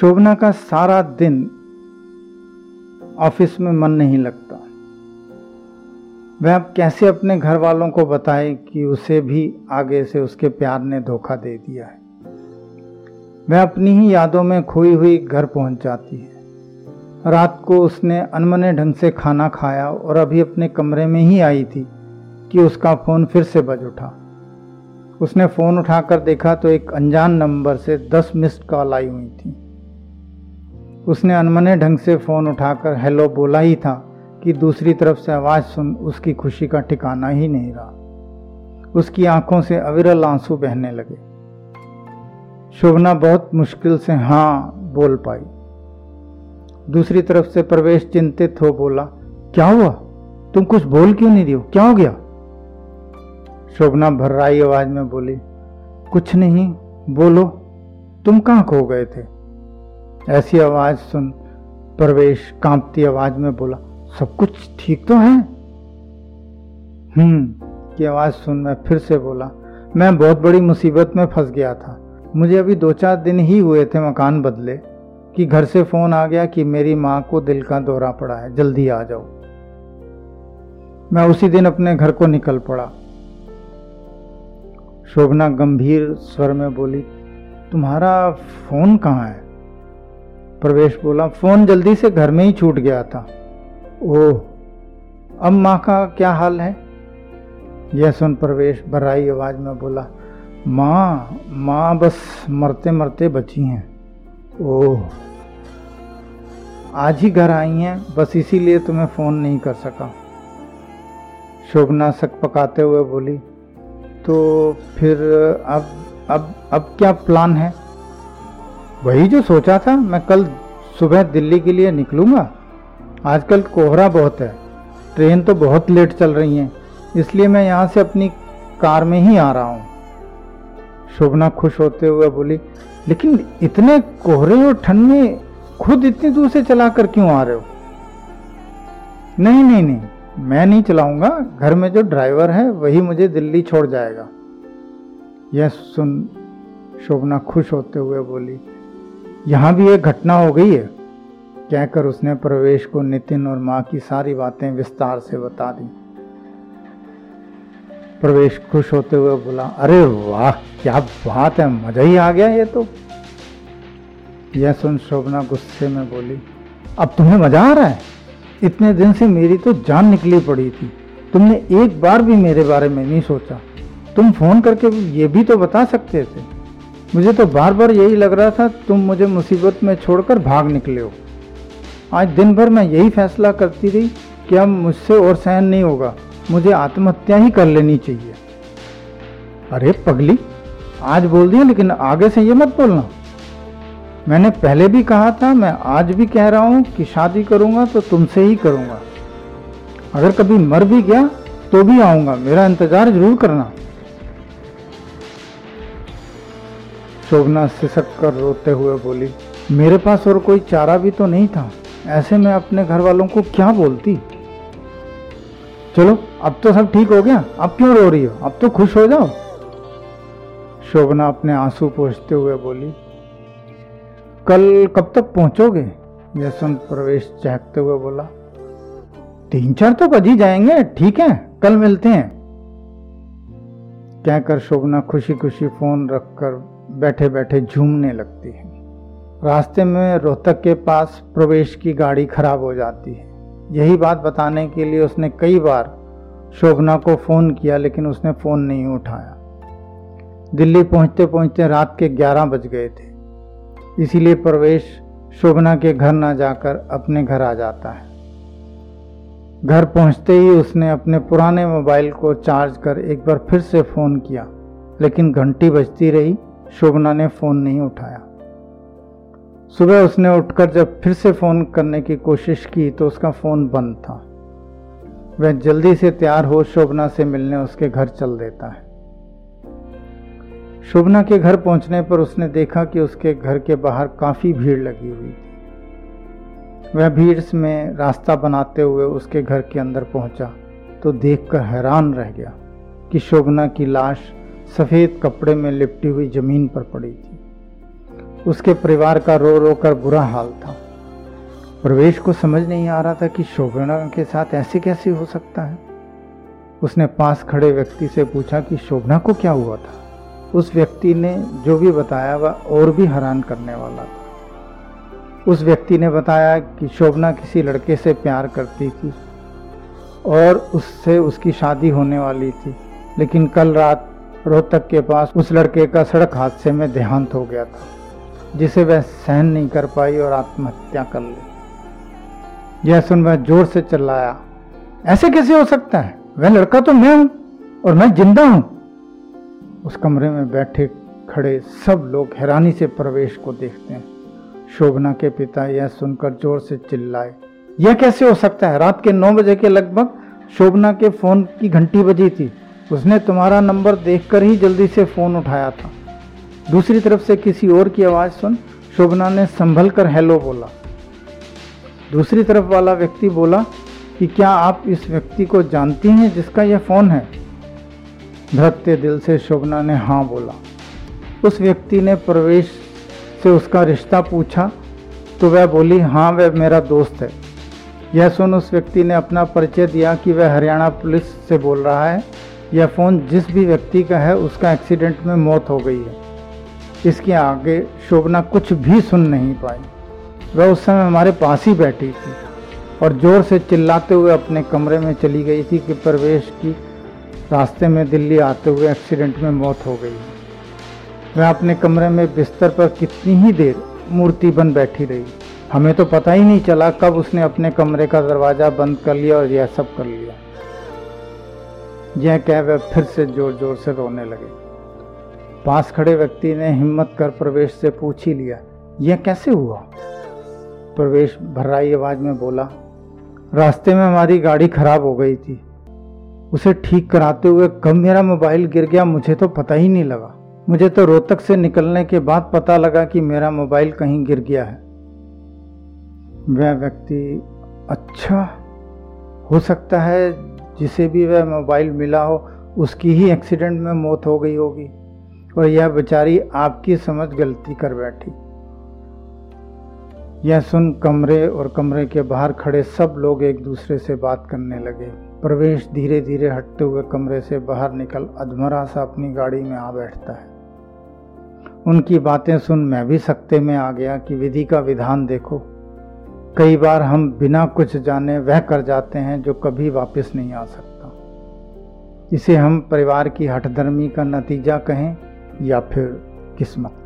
शोभना का सारा दिन ऑफ़िस में मन नहीं लगता। वह अब कैसे अपने घर वालों को बताए कि उसे भी आगे से उसके प्यार ने धोखा दे दिया है? वह अपनी ही यादों में खोई हुई घर पहुँच जाती है। रात को उसने अनमने ढंग से खाना खाया और अभी अपने कमरे में ही आई थी कि उसका फ़ोन फिर से बज उठा। उसने फ़ोन उठाकर देखा तो एक अनजान नंबर से दस मिस्ड कॉल आई हुई थी। उसने अनमने ढंग से फ़ोन उठाकर हेलो बोला ही था कि दूसरी तरफ़ से आवाज़ सुन उसकी खुशी का ठिकाना ही नहीं रहा। उसकी आँखों से अविरल आँसू बहने लगे। शोभना बहुत मुश्किल से हाँ बोल पाई। दूसरी तरफ़ से प्रवेश चिंतित हो बोला, क्या हुआ? तुम कुछ बोल क्यों नहीं हो? क्या हो गया? शोभना भर्राई आवाज़ में बोली, कुछ नहीं, बोलो। तुम कहाँ खो गए थे? ऐसी आवाज़ सुन प्रवेश कांपती आवाज़ में बोला, सब कुछ ठीक तो है? हम्म की आवाज़ सुन मैं फिर से बोला, मैं बहुत बड़ी मुसीबत में फंस गया था। मुझे अभी दो चार दिन ही हुए थे मकान बदले, कि घर से फ़ोन आ गया कि मेरी माँ को दिल का दौरा पड़ा है, जल्दी आ जाओ। मैं उसी दिन अपने घर को निकल पड़ा। शोभना गंभीर स्वर में बोली, तुम्हारा फ़ोन कहाँ है? प्रवेश बोला, फ़ोन जल्दी से घर में ही छूट गया था। ओह, अब माँ का क्या हाल है? यह सुन प्रवेश, बर्राई आवाज़ में बोला, माँ माँ बस मरते मरते बची हैं। ओह, आज ही घर आई हैं, बस इसीलिए तुम्हें फ़ोन नहीं कर सका। शोभना सक पकाते हुए बोली तो फिर अब अब अब क्या प्लान है? वही जो सोचा था, मैं कल सुबह दिल्ली के लिए निकलूँगा। आजकल कोहरा बहुत है। ट्रेन तो बहुत लेट चल रही है, इसलिए मैं यहाँ से अपनी कार में ही आ रहा हूँ। शोभना खुश होते हुए बोली, लेकिन इतने कोहरे और ठंड में खुद इतनी दूर से चला कर क्यों आ रहे हो? नहीं नहीं नहीं, मैं नहीं चलाऊँगा। घर में जो ड्राइवर है, वही मुझे दिल्ली छोड़ जाएगा। यह सुन शोभना खुश होते हुए बोली यहाँ भी एक घटना हो गई है। कहकर उसने प्रवेश को नितिन और माँ की सारी बातें विस्तार से बता दी। प्रवेश खुश होते हुए बोला, अरे वाह, क्या बात है, मज़ा ही आ गया ये तो। यह सुन शोभना गुस्से में बोली, अब तुम्हें मज़ा आ रहा है? इतने दिन से मेरी तो जान निकली पड़ी थी। तुमने एक बार भी मेरे बारे में नहीं सोचा। तुम फ़ोन करके ये भी तो बता सकते थे। मुझे तो बार बार यही लग रहा था, तुम मुझे मुसीबत में छोड़कर भाग निकले हो। आज दिन भर मैं यही फैसला करती रही कि अब मुझसे और सहन नहीं होगा। मुझे आत्महत्या ही कर लेनी चाहिए। अरे पगली, आज बोल दिया, लेकिन आगे से ये मत बोलना। मैंने पहले भी कहा था, मैं आज भी कह रहा हूँ कि शादी करूँगा तो तुमसे ही करूँगा। अगर कभी मर भी गया तो भी आऊँगा। मेरा इंतज़ार ज़रूर करना। शोभना सिसक कर रोते हुए बोली, मेरे पास और कोई चारा भी तो नहीं था। ऐसे में अपने घर वालों को क्या बोलती? चलो, अब तो सब ठीक हो गया। अब क्यों रो रही हो? अब तो खुश हो जाओ। शोभना अपने आँसू पोछते हुए बोली, कल कब तक पहुंचोगे? सुन प्रवेश चहकते हुए बोला, तीन चार तो बज जाएँगे। ठीक है, कल मिलते हैं। कहकर शोभना खुशी खुशी फ़ोन रखकर बैठे बैठे झूमने लगती है। रास्ते में रोहतक के पास प्रवेश की गाड़ी खराब हो जाती है। यही बात बताने के लिए उसने कई बार शोभना को फ़ोन किया, लेकिन उसने फ़ोन नहीं उठाया। दिल्ली पहुँचते पहुँचते रात के 11 बज गए थे। इसीलिए प्रवेश शोभना के घर ना जाकर अपने घर आ जाता है। घर पहुँचते ही उसने अपने पुराने मोबाइल को चार्ज कर एक बार फिर से फ़ोन किया, लेकिन घंटी बजती रही। शोभना ने फ़ोन नहीं उठाया। सुबह उसने उठकर जब फिर से फ़ोन करने की कोशिश की तो उसका फ़ोन बंद था। वह जल्दी से तैयार हो शोभना से मिलने उसके घर चल देता है। शोभना के घर पहुँचने पर उसने देखा कि उसके घर के बाहर काफ़ी भीड़ लगी हुई थी। वह भीड़ में रास्ता बनाते हुए उसके घर के अंदर पहुँचा तो देखकर हैरान रह गया कि शोभना की लाश सफ़ेद कपड़े में लिपटी हुई ज़मीन पर पड़ी थी। उसके परिवार का रो रो कर बुरा हाल था। प्रवेश को समझ नहीं आ रहा था कि शोभना के साथ ऐसे कैसे हो सकता है। उसने पास खड़े व्यक्ति से पूछा कि शोभना को क्या हुआ था? उस व्यक्ति ने जो भी बताया वह और भी हैरान करने वाला था। उस व्यक्ति ने बताया कि शोभना किसी लड़के से प्यार करती थी और उससे उसकी शादी होने वाली थी, लेकिन कल रात रोहतक के पास उस लड़के का सड़क हादसे में देहांत हो गया था, जिसे वह सहन नहीं कर पाई और आत्महत्या कर ली। यह सुन वह ज़ोर से चिल्लाया, ऐसे कैसे हो सकता है? वह लड़का तो मैं हूँ और मैं ज़िंदा हूँ। उस कमरे में बैठे खड़े सब लोग हैरानी से प्रवेश को देखते हैं। शोभना के पिता यह सुनकर ज़ोर से चिल्लाए, यह कैसे हो सकता है? रात के नौ बजे के लगभग शोभना के फ़ोन की घंटी बजी थी। उसने तुम्हारा नंबर देखकर ही जल्दी से फ़ोन उठाया था। दूसरी तरफ़ से किसी और की आवाज़ सुन शोभना ने संभल कर हेलो बोला। दूसरी तरफ़ वाला व्यक्ति बोला कि क्या आप इस व्यक्ति को जानती हैं जिसका यह फ़ोन है? धड़कते दिल से शोभना ने हाँ बोला। उस व्यक्ति ने प्रवेश से उसका रिश्ता पूछा तो वह बोली हाँ वह मेरा दोस्त है। यह सुन उस व्यक्ति ने अपना परिचय दिया कि वह हरियाणा पुलिस से बोल रहा है। यह फ़ोन जिस भी व्यक्ति का है, उसका एक्सीडेंट में मौत हो गई है। इसके आगे शोभना कुछ भी सुन नहीं पाई। वह उस समय हमारे पास ही बैठी थी और ज़ोर से चिल्लाते हुए अपने कमरे में चली गई थी कि प्रवेश की रास्ते में दिल्ली आते हुए एक्सीडेंट में मौत हो गई वह अपने कमरे में बिस्तर पर कितनी ही देर मूर्ति बन बैठी रही। हमें तो पता ही नहीं चला कब उसने अपने कमरे का दरवाज़ा बंद कर लिया और यह सब कर लिया। यह कह वह फिर से ज़ोर ज़ोर से रोने लगे। पास खड़े व्यक्ति ने हिम्मत कर प्रवेश से पूछ ही लिया, यह कैसे हुआ? प्रवेश भर्राई आवाज़ में बोला, रास्ते में हमारी गाड़ी खराब हो गई थी। उसे ठीक कराते हुए कब मेरा मोबाइल गिर गया मुझे तो पता ही नहीं लगा। मुझे तो रोहतक से निकलने के बाद पता लगा कि मेरा मोबाइल कहीं गिर गया है। वह व्यक्ति अच्छा हो सकता है जिसे भी वह मोबाइल मिला हो, उसकी ही एक्सीडेंट में मौत हो गई होगी और यह बेचारी आपकी समझ गलती कर बैठी। यह सुन कमरे और कमरे के बाहर खड़े सब लोग एक दूसरे से बात करने लगे। प्रवेश धीरे धीरे हटते हुए कमरे से बाहर निकल अधमरा सा अपनी गाड़ी में आ बैठता है। उनकी बातें सुन मैं भी सकते में आ गया कि विधि का विधान देखो। कई बार हम बिना कुछ जाने वह कर जाते हैं जो कभी वापस नहीं आ सकता। इसे हम परिवार की हठधर्मी का नतीजा कहें या फिर किस्मत।